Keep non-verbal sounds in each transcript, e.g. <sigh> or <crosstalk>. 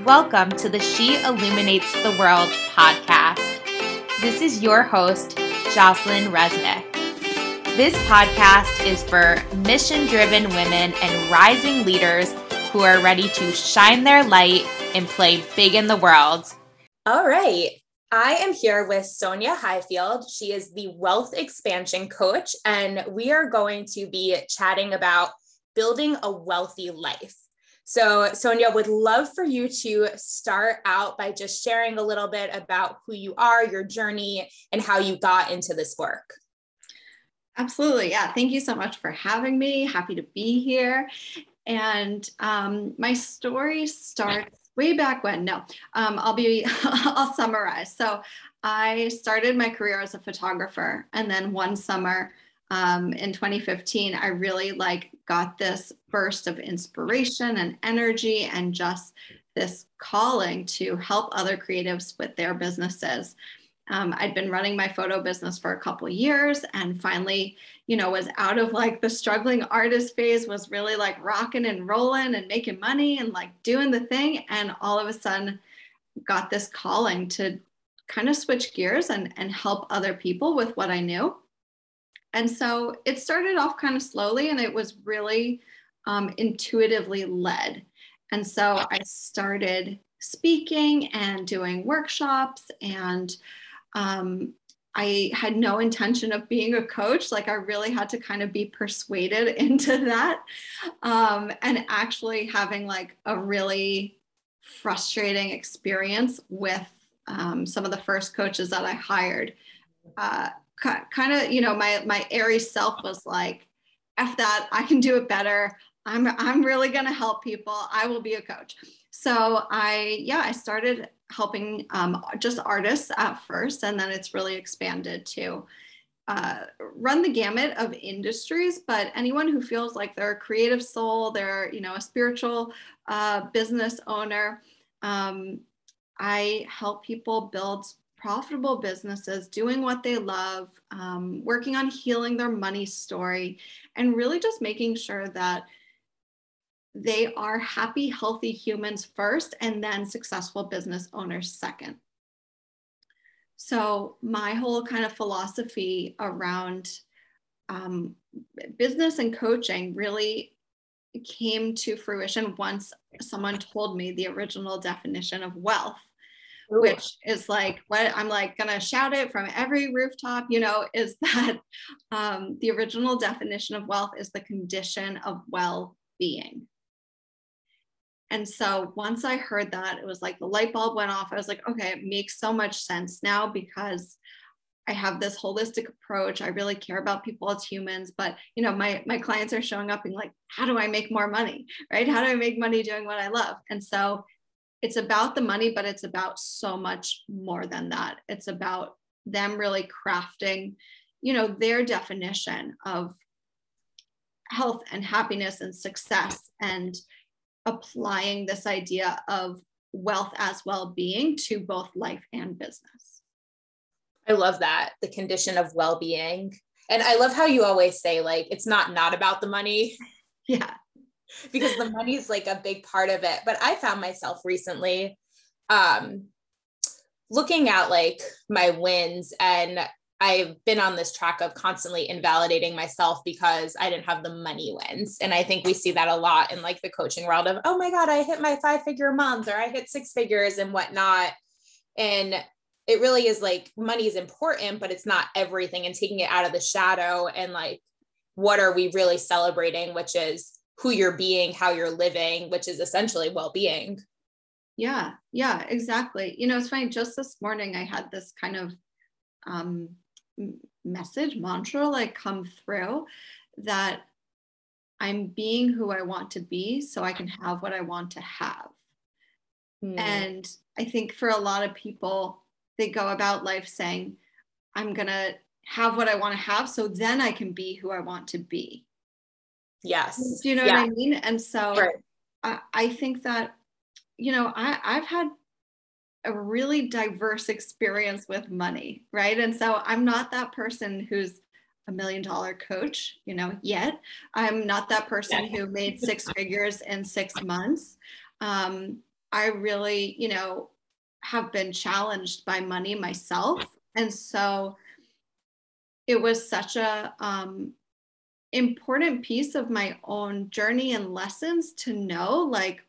Welcome to the She Illuminates the World podcast. This is your host, Jocelyn Resnick. This podcast is for mission driven women and rising leaders who are ready to shine their light and play big in the world. All right. I am here with Sonya Highfield. She is the wealth expansion coach, and we are going to be chatting about building a wealthy life. So, Sonya, would love for you to start out by just sharing a little bit about who you are, your journey, and how you got into this work. Absolutely. Yeah. Thank you so much for having me. Happy to be here. And um, my story starts way back when. No, um, I'll be, <laughs> I'll summarize. So I started my career as a photographer. And then one summer um, in 2015, I really like got this burst of inspiration and energy and just this calling to help other creatives with their businesses. Um, I'd been running my photo business for a couple years and finally, you know, was out of like the struggling artist phase, was really like rocking and rolling and making money and like doing the thing. And all of a sudden got this calling to kind of switch gears and, and help other people with what I knew. And so it started off kind of slowly and it was really um, intuitively led. And so I started speaking and doing workshops and um, I had no intention of being a coach. Like I really had to kind of be persuaded <laughs> into that. Um, and actually having like a really frustrating experience with um, some of the first coaches that I hired. Uh, kind of, you know, my my airy self was like, "F that! I can do it better. I'm I'm really going to help people. I will be a coach." So I, yeah, I started helping um, just artists at first, and then it's really expanded to uh, run the gamut of industries. But anyone who feels like they're a creative soul, they're you know a spiritual uh, business owner, um, I help people build profitable businesses, doing what they love, um, working on healing their money story, and really just making sure that they are happy, healthy humans first, and then successful business owners second. So, my whole kind of philosophy around um, business and coaching really came to fruition once someone told me the original definition of wealth which is like what I'm like gonna shout it from every rooftop, you know, <laughs> is that um, the original definition of wealth is the condition of well being. And so once I heard that, it was like the light bulb went off. I was like, okay, it makes so much sense now because I have this holistic approach. I really care about people as humans, but you know, my my clients are showing up and like, how do I make more money? Right? How do I make money doing what I love? And so it's about the money, but it's about so much more than that. It's about them really crafting, you know, their definition of health and happiness and success and applying this idea of wealth as well-being to both life and business. I love that, the condition of well-being. And I love how you always say like it's not not about the money. <laughs> Yeah because the money is like a big part of it. But I found myself recently um, looking at like my wins and I've been on this track of constantly invalidating myself because I didn't have the money wins. And I think we see that a lot in like the coaching world of, oh my God, I hit my five figure month or I hit six figures and whatnot. And it really is like money is important, but it's not everything and taking it out of the shadow and like, what are we really celebrating, which is who you're being, how you're living, which is essentially well being. Yeah, yeah, exactly. You know, it's funny. Just this morning, I had this kind of um, message, mantra like come through that I'm being who I want to be so I can have what I want to have. Mm. And I think for a lot of people, they go about life saying, I'm going to have what I want to have so then I can be who I want to be. Yes. Do you know yeah. what I mean? And so right. I, I think that, you know, I, I've had a really diverse experience with money, right? And so I'm not that person who's a million dollar coach, you know, yet. I'm not that person who made six figures in six months. Um, I really, you know, have been challenged by money myself. And so it was such a um, important piece of my own journey and lessons to know like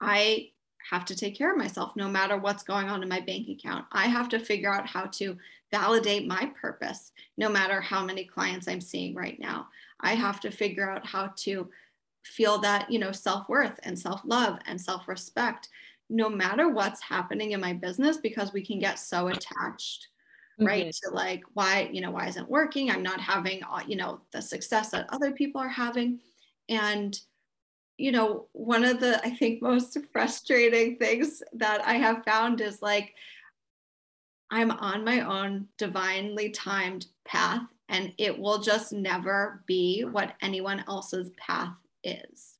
I have to take care of myself no matter what's going on in my bank account. I have to figure out how to validate my purpose no matter how many clients I'm seeing right now. I have to figure out how to feel that, you know, self-worth and self-love and self-respect no matter what's happening in my business because we can get so attached mm-hmm. right to like why you know why isn't working i'm not having uh, you know the success that other people are having and you know one of the i think <laughs> most frustrating things that i have found is like i'm on my own divinely timed path and it will just never be what anyone else's path is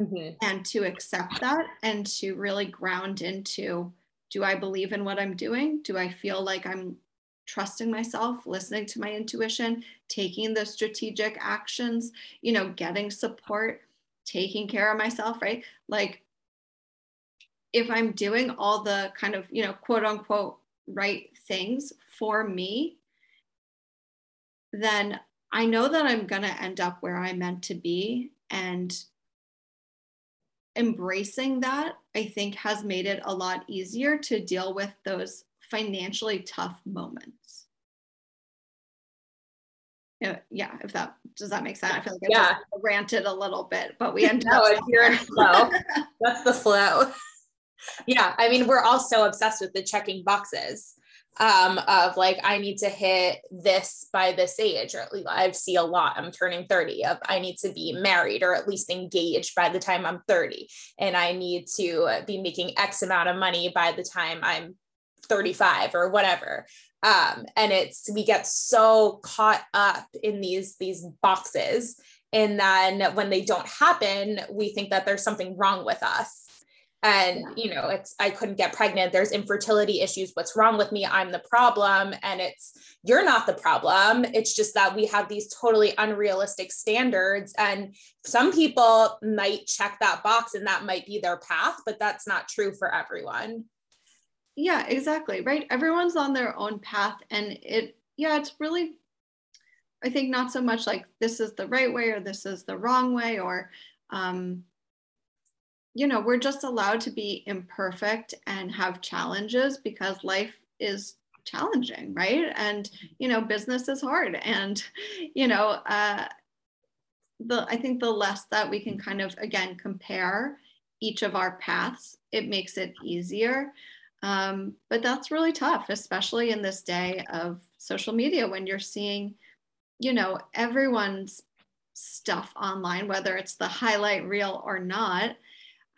mm-hmm. and to accept that and to really ground into do I believe in what I'm doing? Do I feel like I'm trusting myself, listening to my intuition, taking the strategic actions, you know, getting support, taking care of myself, right? Like if I'm doing all the kind of, you know, quote unquote right things for me, then I know that I'm going to end up where I'm meant to be. And embracing that, I think, has made it a lot easier to deal with those financially tough moments. Yeah, if that does that make sense? I feel like I yeah. just ranted a little bit, but we <laughs> ended no, up. You're in flow. <laughs> That's the flow. yeah, I mean, we're all so obsessed with the checking boxes um, of like I need to hit this by this age, or at least I see a lot. I'm turning 30 of I need to be married or at least engaged by the time I'm 30, and I need to be making X amount of money by the time I'm 35 or whatever. Um, and it's we get so caught up in these these boxes, and then when they don't happen, we think that there's something wrong with us. And you know it's i couldn't get pregnant. There's infertility issues. What's wrong with me? I'm the problem. And it's you're not the problem. It's just that we have these totally unrealistic standards. And some people might check that box and that might be their path but that's not true for everyone yeah exactly right everyone's on their own path and it yeah it's really i think not so much like this is the right way or this is the wrong way or um you know, we're just allowed to be imperfect and have challenges because life is challenging, right? And, you know, business is hard. And, <laughs> you know, uh, the, I think the less that we can kind of, again, compare each of our paths, it makes it easier. Um, but that's really tough, especially in this day of social media when you're seeing, you know, everyone's stuff online, whether it's the highlight reel or not.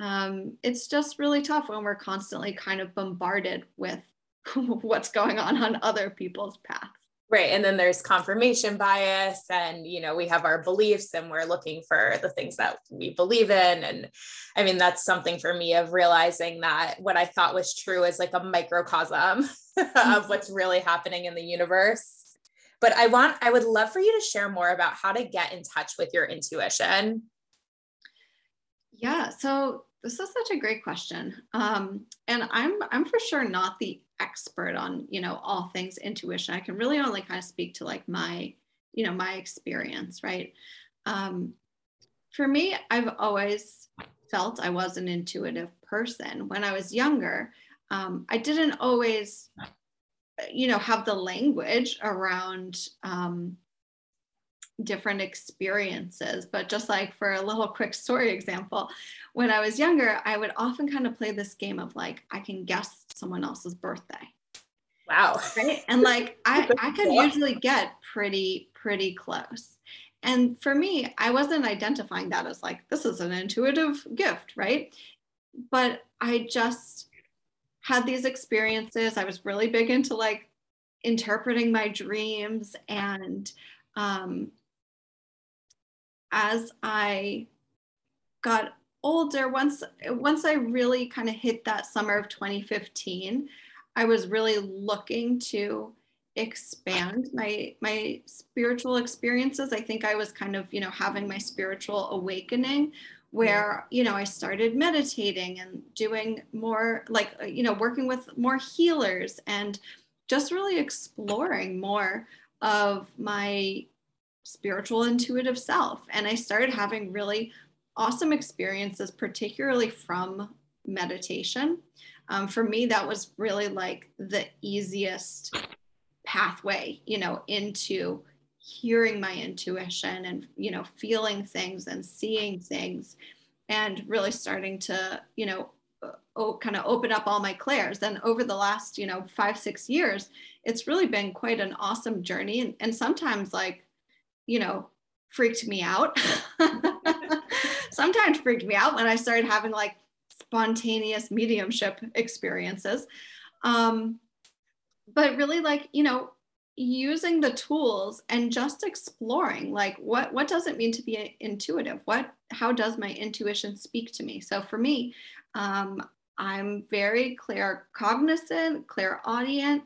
Um, it's just really tough when we're constantly kind of bombarded with <laughs> what's going on on other people's paths right. And then there's confirmation bias and you know we have our beliefs and we're looking for the things that we believe in. And i mean that's something for me of realizing that what i thought was true is like a microcosm <laughs> of what's really happening in the universe. But i want i would love for you to share more about how to get in touch with your intuition. Yeah. So this is such a great question. Um, and I'm I'm for sure not the expert on, you know, all things intuition. I can really only kind of speak to like my, you know, my experience, right? Um, for me, I've always felt I was an intuitive person. When I was younger, um, I didn't always, you know, have the language around um, different experiences. But just like for a little quick story example, when I was younger, I would often kind of play this game of like, I can guess someone else's birthday. Wow. Right. And like, I, <laughs> I could usually get pretty, pretty close. And for me, I wasn't identifying that as like, this is an intuitive gift, right? But I just had these experiences. I was really big into like interpreting my dreams and um, as I got older, once once I really kind of hit that summer of 2015, I was really looking to expand my my spiritual experiences. I think I was kind of, you know, having my spiritual awakening where you know i started meditating and doing more like you know working with more healers and just really exploring more of my spiritual intuitive self. And i started having really awesome experiences particularly from meditation. Um, for me that was really like the easiest pathway you know into hearing my intuition and you know feeling things and seeing things and really starting to you know o- kind of open up all my clairs. And over the last you know five six years it's really been quite an awesome journey. And, and sometimes like you know freaked me out. <laughs> Sometimes freaked me out when i started having like spontaneous mediumship experiences. Um, but really like you know using the tools and just exploring like what what does it mean to be intuitive? What how does my intuition speak to me? So for me um, i'm very claircognizant clairaudient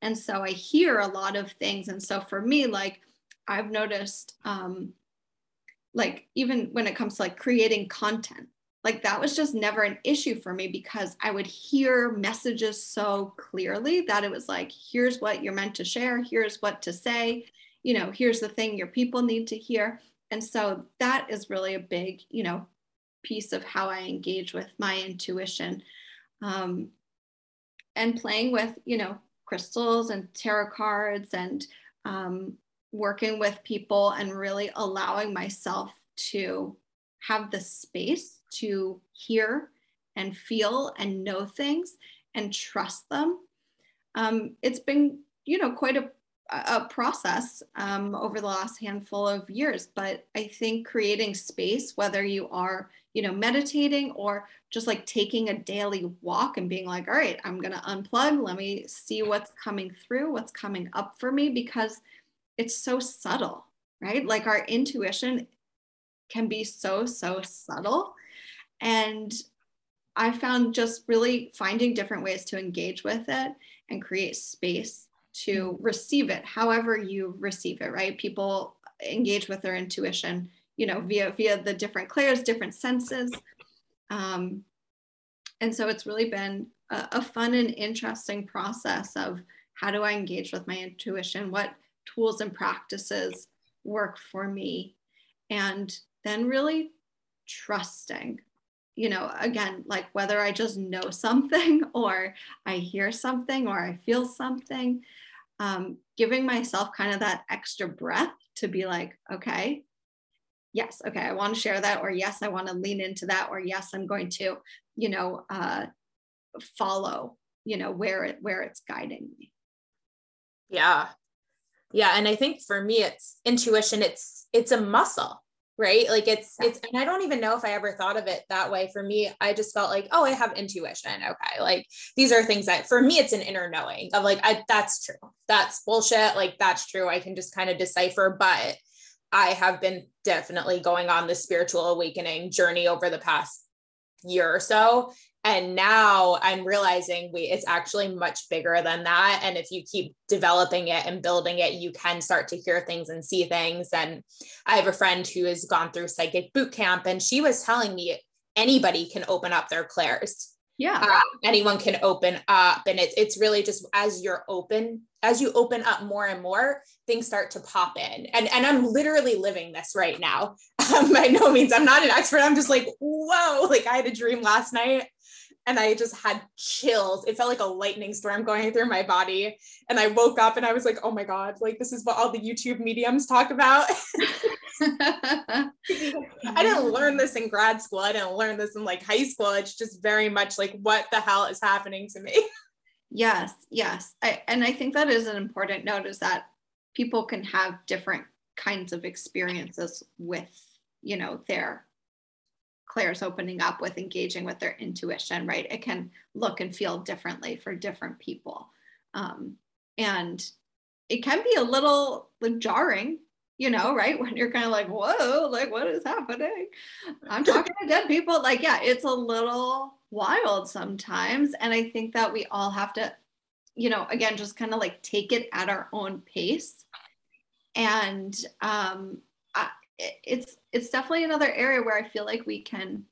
and so i hear a lot of things. And so for me like i've noticed um, like even when it comes to like creating content like that was just never an issue for me because I would hear messages so clearly that it was like, here's what you're meant to share, here's what to say, you know, here's the thing your people need to hear. And so that is really a big, you know, piece of how I engage with my intuition. Um, and playing with, you know, crystals and tarot cards and um, working with people and really allowing myself to have the space to hear and feel and know things and trust them. Um, it's been, you know, quite a, a process um, over the last handful of years, but I think creating space, whether you are, you know, meditating or just like taking a daily walk and being like, all right, I'm going to unplug. Let me see what's coming through, what's coming up for me, because it's so subtle, right? Like our intuition can be so, so subtle. And I found just really finding different ways to engage with it and create space to mm-hmm. receive it, however you receive it, right? People engage with their intuition, you know, via via the different clairs, different senses. Um, and so it's really been a, a fun and interesting process of how do I engage with my intuition? What tools and practices work for me? And then really trusting you know again like whether i just know <laughs> something or i hear something or i feel something um, giving myself kind of that extra breath to be like okay yes okay i want to share that or yes i want to lean into that or yes i'm going to you know uh, follow you know where it where it's guiding me yeah yeah and i think for me it's intuition it's it's a muscle right? Like it's it's and i don't even know if i ever thought of it that way. For me i just felt like oh i have intuition. Okay like these are things that for me it's an inner knowing of like I, that's true. That's bullshit. Like that's true. I can just kind of decipher but i have been definitely going on the spiritual awakening journey over the past year or so and now i'm realizing we it's actually much bigger than that. And if you keep developing it and building it you can start to hear things and see things. And i have a friend who has gone through psychic boot camp and she was telling me anybody can open up their clairs. Yeah. Uh, anyone can open up. And it's it's really just as you're open as you open up more and more things start to pop in. And and i'm literally living this right now. <laughs> Um, by no means i'm not an expert. I'm just like whoa like i had a dream last night and I just had chills. It felt like a lightning storm going through my body. And I woke up and I was like, oh my God, like this is what all the YouTube mediums talk about. <laughs> I didn't learn this in grad school. I didn't learn this in like high school. It's just very much like, what the hell is happening to me? <laughs> Yes, yes. I, and I think that is an important note is that people can have different kinds of experiences with, you know, their clairs opening up with engaging with their intuition, right? It can look and feel differently for different people. Um, and it can be a little jarring, you know, right? <laughs> When you're kind of like, whoa, like what is happening? I'm talking to dead people. Like, yeah, it's a little wild sometimes. And I think that we all have to, you know, again, just kind of like take it at our own pace. And um, it's it's definitely another area where I feel like we can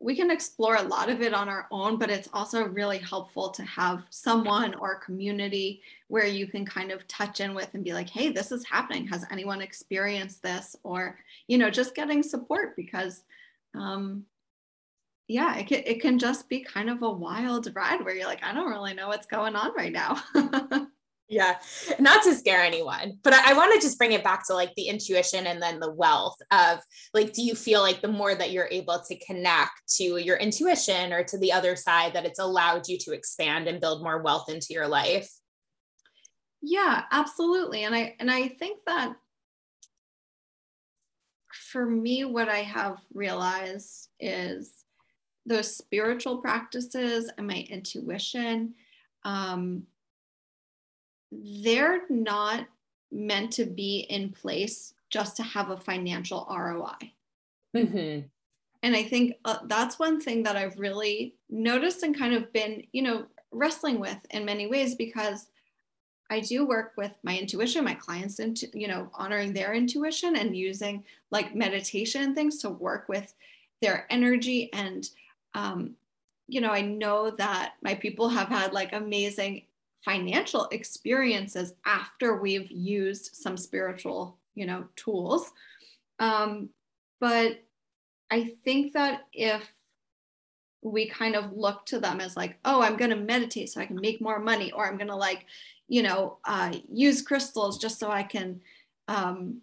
we can explore a lot of it on our own, but it's also really helpful to have someone or community where you can kind of touch in with and be like, hey, this is happening. Has anyone experienced this? Or, you know, just getting support because, um, yeah, it can, it can just be kind of a wild ride where you're like, I don't really know what's going on right now. <laughs> yeah not to scare anyone but I, I want to just bring it back to like the intuition and then the wealth of like do you feel like the more that you're able to connect to your intuition or to the other side that it's allowed you to expand and build more wealth into your life? Yeah absolutely and i and i think that for me what i have realized is those spiritual practices and my intuition um, they're not meant to be in place just to have a financial ROI. Mm-hmm. And I think uh, that's one thing that I've really noticed and kind of been, you know, wrestling with in many ways because I do work with my intuition, my clients, into, you know, honoring their intuition and using like meditation and things to work with their energy. And, um, you know, I know that my people have had like amazing financial experiences after we've used some spiritual you know tools. Um, but i think that if we kind of look to them as like oh i'm going to meditate so i can make more money or i'm going to like you know uh, use crystals just so i can um,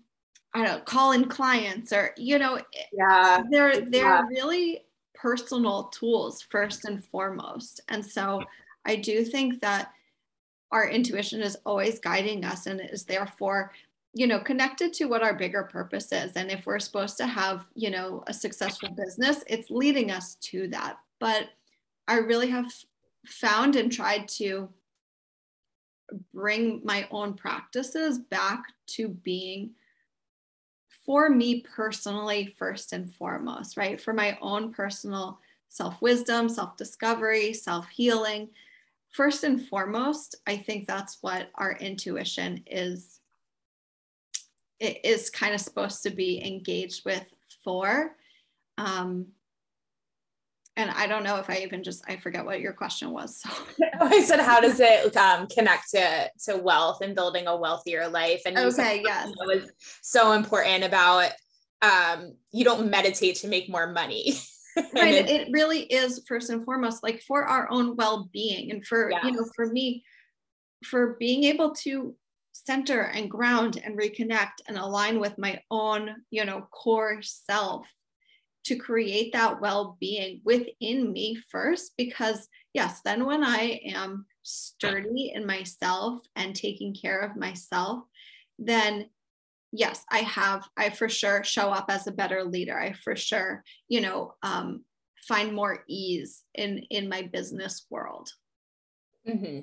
i don't know call in clients or you know yeah. they're they're yeah. really personal tools first and foremost. And so i do think that our intuition is always guiding us and is therefore you know connected to what our bigger purpose is. And if we're supposed to have you know a successful business it's leading us to that. But i really have found and tried to bring my own practices back to being for me personally first and foremost right? For my own personal self wisdom self discovery self healing first and foremost, I think that's what our intuition is it is kind of supposed to be engaged with for. Um, and I don't know if I even just I forget what your question was. So. <laughs> I said, how does it um, connect to to wealth and building a wealthier life? And okay, yes, it was so important about um, you don't meditate to make more money. <laughs> <laughs> right it, it, really is first and foremost like for our own well-being and for yes. you know for me for being able to center and ground and reconnect and align with my own you know core self to create that well-being within me first because yes then when i am sturdy in myself and taking care of myself then yes, I have, I for sure show up as a better leader. I for sure, you know, um, find more ease in in my business world. Mm-hmm.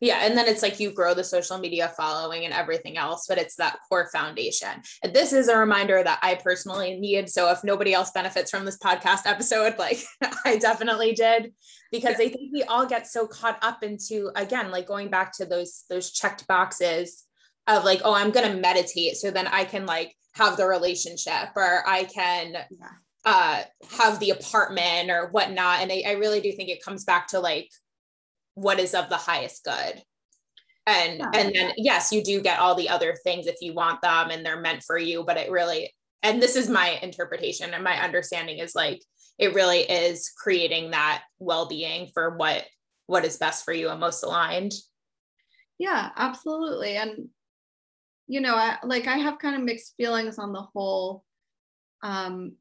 Yeah, and then it's like you grow the social media following and everything else, but it's that core foundation. And this is a reminder that I personally need. So if nobody else benefits from this podcast episode, <laughs> like I definitely did, because yeah. I think we all get so caught up into again, like going back to those those checked boxes of like, oh, I'm going to meditate. So then I can like have the relationship or I can yeah. uh, have the apartment or whatnot. And I, I really do think it comes back to like what is of the highest good. And yeah. and then yes, you do get all the other things if you want them and they're meant for you, but it really and this is my interpretation and my understanding is like it really is creating that well-being for what what is best for you and most aligned yeah absolutely and you know, I, like I have kind of mixed feelings on the whole um,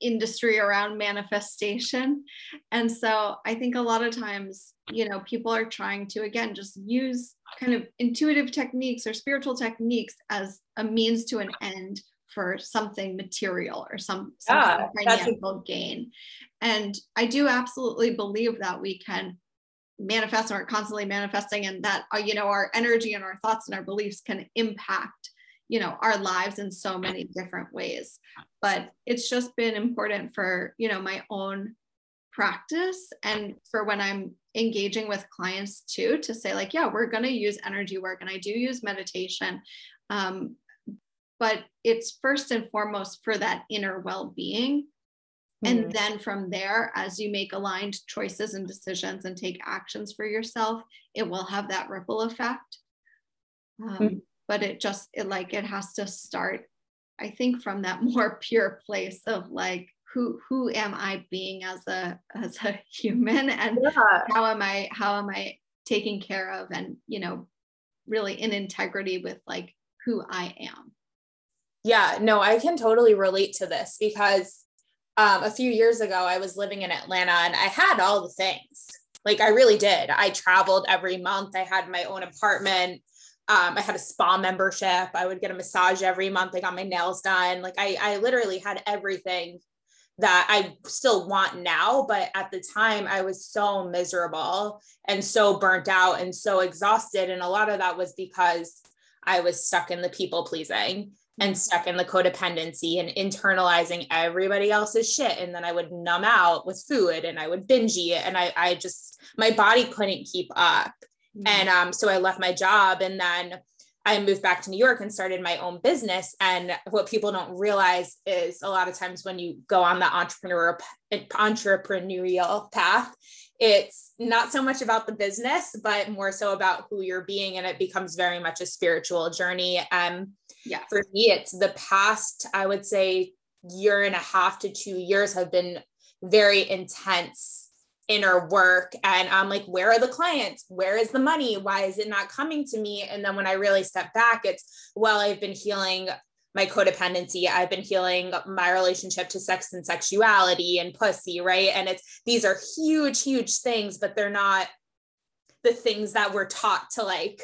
industry around manifestation. And so I think a lot of times, you know, people are trying to, again, just use kind of intuitive techniques or spiritual techniques as a means to an end for something material or some, some yeah, financial a- gain. And I do absolutely believe that we can manifest and we're constantly manifesting and that uh, you know our energy and our thoughts and our beliefs can impact you know our lives in so many different ways. But it's just been important for you know my own practice and for when i'm engaging with clients too to say like yeah we're going to use energy work and i do use meditation. Um, but it's first and foremost for that inner well-being mm-hmm. and then from there as you make aligned choices and decisions and take actions for yourself it will have that ripple effect um, mm-hmm. but it just it like it has to start i think from that <laughs> more pure place of like who who am i being as a as a human and yeah. how am i how am i taking care of and you know really in integrity with like who i am yeah no i can totally relate to this because um, a few years ago i was living in atlanta and i had all the things like i really did i traveled every month i had my own apartment um, I had a spa membership. I would get a massage every month. I got my nails done. Like I, I literally had everything that I still want now. But at the time, I was so miserable and so burnt out and so exhausted. And a lot of that was because I was stuck in the people pleasing and stuck in the codependency and internalizing everybody else's shit. And then I would numb out with food and I would binge eat. And I, I just, my body couldn't keep up. Mm-hmm. And um, so I left my job and then I moved back to New York and started my own business. And what people don't realize is a lot of times when you go on the entrepreneur entrepreneurial path, it's not so much about the business, but more so about who you're being. And it becomes very much a spiritual journey. Um, yeah. For me, it's the past, I would say, year and a half to two years have been very intense inner work and I'm like, where are the clients? Where is the money? Why is it not coming to me? And then when I really step back, it's, well, I've been healing my codependency. I've been healing my relationship to sex and sexuality and pussy, right? And it's, these are huge, huge things, but they're not the things that we're taught to like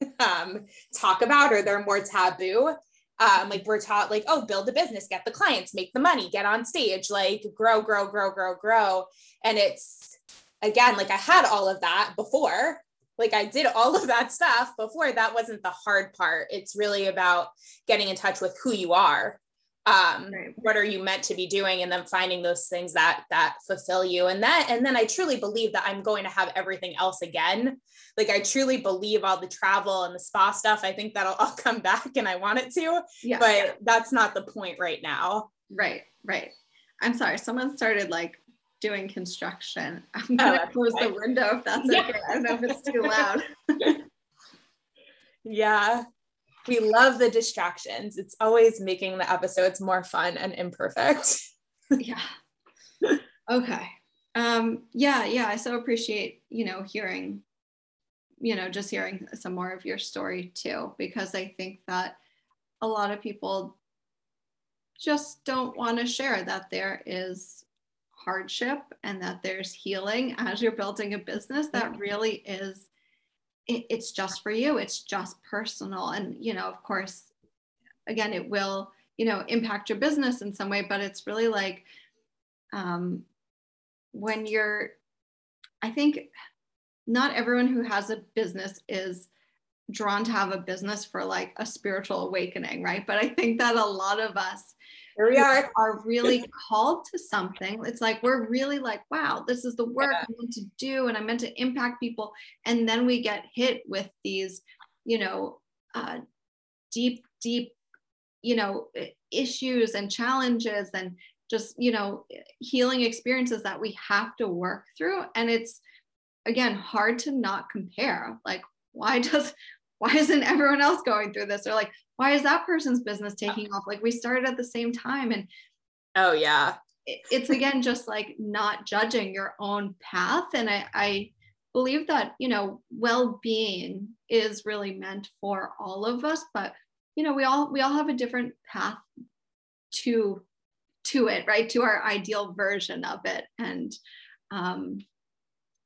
<laughs> um, talk about or they're more taboo um, like we're taught like oh build a business get the clients make the money get on stage like grow grow grow grow grow. And it's again like i had all of that before. Like i did all of that stuff before. That wasn't the hard part. It's really about getting in touch with who you are um, right. what are you meant to be doing and then finding those things that that fulfill you. And that and then i truly believe that i'm going to have everything else again. Like i truly believe all the travel and the spa stuff. I think that'll <laughs> all come back and i want it to yeah. but that's not the point right now. Right right. I'm sorry someone started like doing construction. <laughs> I'm gonna oh, close the window if that's yeah. okay. I don't know if it's too loud. <laughs> Yeah we love the distractions. It's always making the episodes more fun and imperfect. yeah. Okay. Um, yeah, yeah. I so appreciate, you know, hearing, you know, just hearing some more of your story too, because I think that a lot of people just don't want to share that there is hardship and that there's healing as you're building a business that really is it, it's just for you. It's just personal. And you know of course again it will you know impact your business in some way but it's really like um, when you're i think not everyone who has a business is drawn to have a business for like a spiritual awakening right? But i think that a lot of us here we are are really called to something. It's like we're really like wow this is the work yeah. i'm meant to do and i'm meant to impact people. And then we get hit with these you know uh, deep deep you know issues and challenges and just you know healing experiences that we have to work through. And it's again hard to not compare. Like why <laughs> does why isn't everyone else going through this? Or like why is that person's business taking off? Like we started at the same time and oh yeah. It's again just like not judging your own path and i i believe that you know well-being is really meant for all of us but you know we all we all have a different path to to it right? To our ideal version of it. And um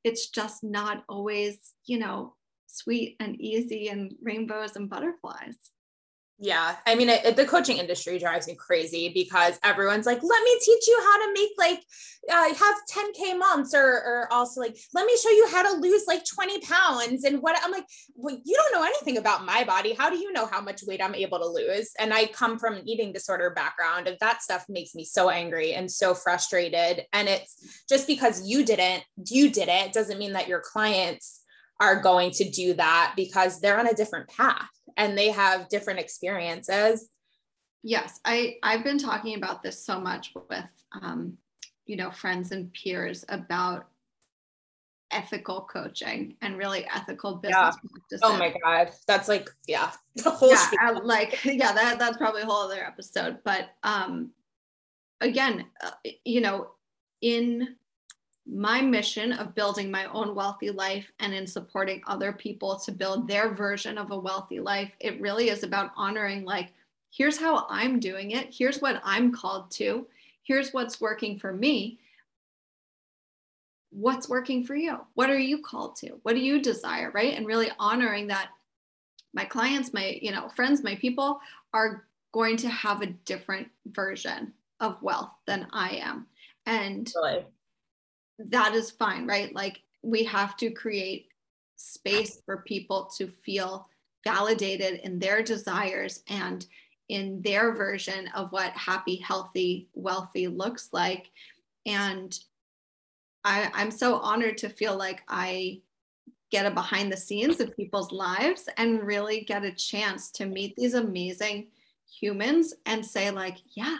it's just not always you know sweet and easy and rainbows and butterflies. Yeah. I mean, it, it, the coaching industry drives me crazy because everyone's like, let me teach you how to make like, uh, have 10K months or, or also like, let me show you how to lose like 20 pounds. And what I'm like, well, you don't know anything about my body. How do you know how much weight I'm able to lose? And I come from an eating disorder background and that stuff makes me so angry and so frustrated. And it's just because you didn't, you did it doesn't mean that your clients are going to do that because they're on a different path and they have different experiences Yes, I I've been talking about this so much with um, you know friends and peers about ethical coaching and really ethical business yeah. practices. Oh my god, that's like yeah, <laughs> yeah, uh, like <laughs> yeah, that that's probably a whole other episode. But um, again, uh, you know, in my mission of building my own wealthy life and in supporting other people to build their version of a wealthy life, it really is about honoring like here's how I'm doing it. Here's what I'm called to. Here's what's working for me. What's working for you? What are you called to? What do you desire, right? And really honoring that my clients, my, you know, friends, my people are going to have a different version of wealth than I am. And really? That is fine, right? Like we have to create space for people to feel validated in their desires and in their version of what happy, healthy, wealthy looks like. And I, I'm so honored to feel like I get a behind the scenes of people's lives and really get a chance to meet these amazing humans and say like yeah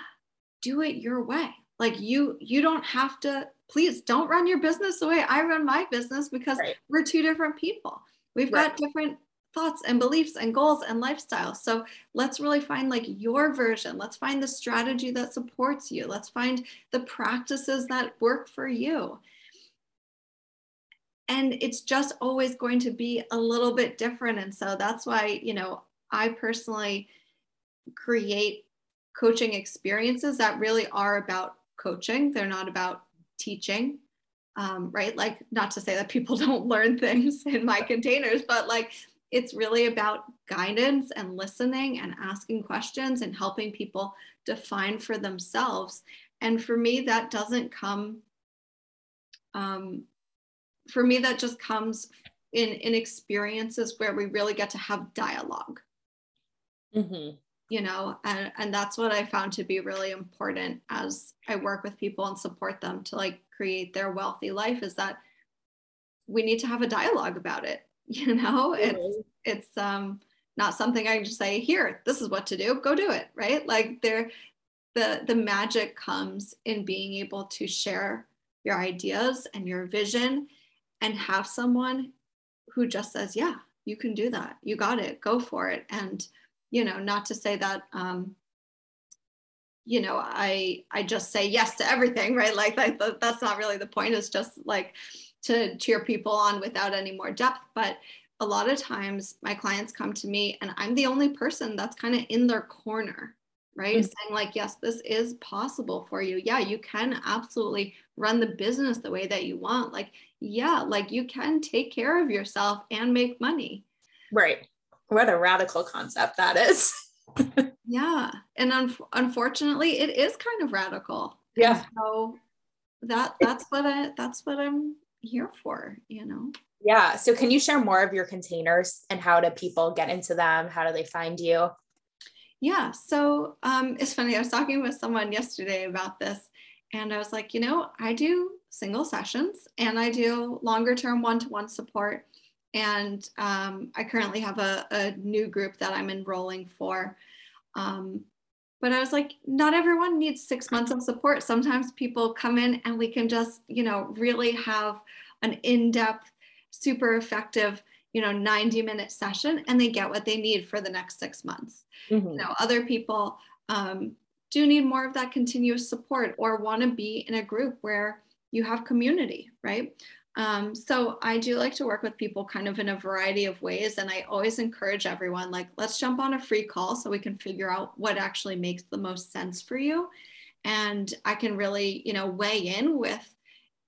do it your way like you you don't have to please don't run your business the way i run my business because right. we're two different people we've right. got different thoughts and beliefs and goals and lifestyles. So let's really find like your version. Let's find the strategy that supports you. Let's find the practices that work for you. And it's just always going to be a little bit different. And so that's why, you know, I personally create coaching experiences that really are about coaching. They're not about teaching. Um, right? Like, not to say that people <laughs> don't learn things in my containers, but like it's really about guidance and listening and asking questions and helping people define for themselves. And for me, that doesn't come, um, for me, that just comes in, in experiences where we really get to have dialog mm-hmm. You know, and, and that's what I found to be really important as I work with people and support them to like create their wealthy life is that we need to have a dialogue about it <laughs> you know? It's it's um not something i can just say here this is what to do go do it right? Like there the the magic comes in being able to share your ideas and your vision and have someone who just says yeah you can do that. You got it. Go for it. And you know not to say that um you know i i just say yes to everything <laughs> right like that, that's not really the point it's just like to cheer people on without any more depth. But a lot of times my clients come to me and I'm the only person that's kind of in their corner, right? Mm-hmm. Saying, like, yes, this is possible for you. Yeah, you can absolutely run the business the way that you want. Like, yeah, like you can take care of yourself and make money. Right. What a radical concept that is. <laughs> yeah. And un- unfortunately, it is kind of radical. Yeah. And so that that's what I that's what I'm here for, you know? Yeah. So can you share more of your containers and how do people get into them? How do they find you? Yeah. So um, it's funny. I was talking with someone yesterday about this, and I was like, you know, I do single sessions and I do longer term one to one support. And um, I currently have a, a, new group that I'm enrolling for. Um, but I was like, not everyone needs six months of support. Sometimes people come in and we can just, you know, really have an in depth, super effective, you know, 90 minute session and they get what they need for the next six months. Mm-hmm. You know, other people um, do need more of that continuous support or want to be in a group where you have community, right? Um, so I do like to work with people kind of in a variety of ways. And I always encourage everyone, like, let's jump on a free call so we can figure out what actually makes the most sense for you. And I can really, you know, weigh in with,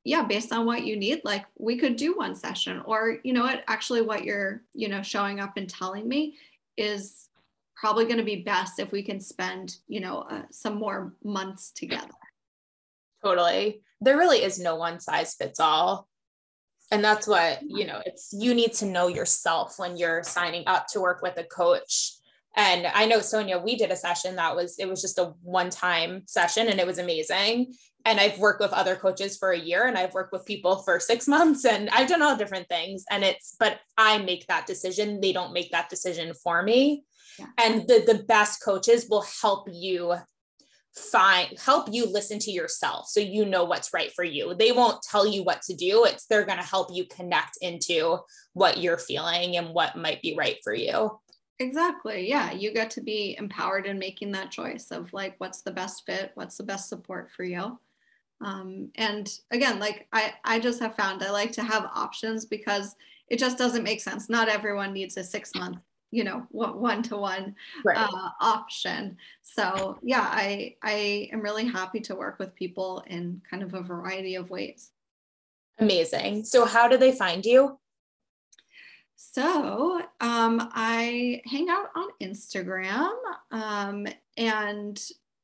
yeah, based on what you need, like we could do one session or, you know what, actually what you're, you know, showing up and telling me is probably going to be best if we can spend, you know, uh, some more months together. Totally. There really is no one size fits all and that's what you know it's you need to know yourself when you're signing up to work with a coach and i know sonya we did a session that was it was just a one time session and it was amazing and I've worked with other coaches for a year and I've worked with people for six <laughs> months and I've done all different things. And it's, but I make that decision. They don't make that decision for me. Yeah. And the, the best coaches will help you find help you listen to yourself so you know what's right for you. They won't tell you what to do. It's they're going to help you connect into what you're feeling and what might be right for you. Exactly. Yeah you get to be empowered in making that choice of like what's the best fit what's the best support for you. Um, and again like i i just have found i like to have options because it just doesn't make sense. Not everyone needs a six month you know one to one option. So yeah i i am really happy to work with people in kind of a variety of ways. Amazing. So how do they find you? So um, i hang out on instagram um, and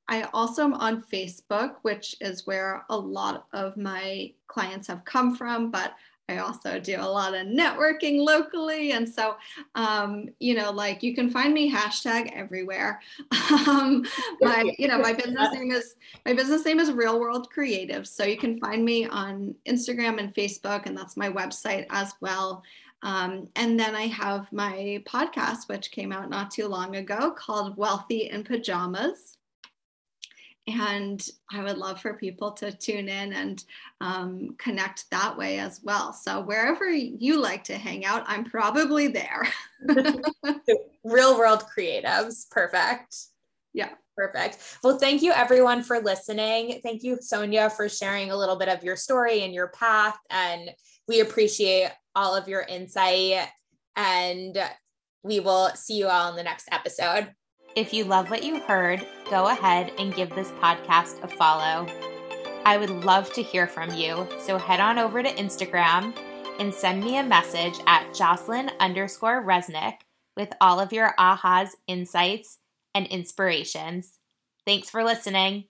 I also am on Facebook, which is where a lot of my clients have come from, but I also do a lot of networking locally. And so, um, you know, like you can find me hashtag everywhere. <laughs> Um, my, you know, my business name is, my business name is Real World Creative. So you can find me on Instagram and Facebook, and that's my website as well. Um, and then I have my podcast, which came out not too long ago called Wealthy in Pajamas and I would love for people to tune in and um, connect that way as well. So wherever you like to hang out, I'm probably there. <laughs> Real world creatives, perfect. Yeah. Perfect. Well, thank you everyone for listening. Thank you, Sonya, for sharing a little bit of your story and your path. And we appreciate all of your insight. And we will see you all in the next episode. If you love what you heard, go ahead and give this podcast a follow. I would love to hear from you, so head on over to Instagram and send me a message at Jocelyn underscore Resnick with all of your ahas, insights, and inspirations. Thanks for listening.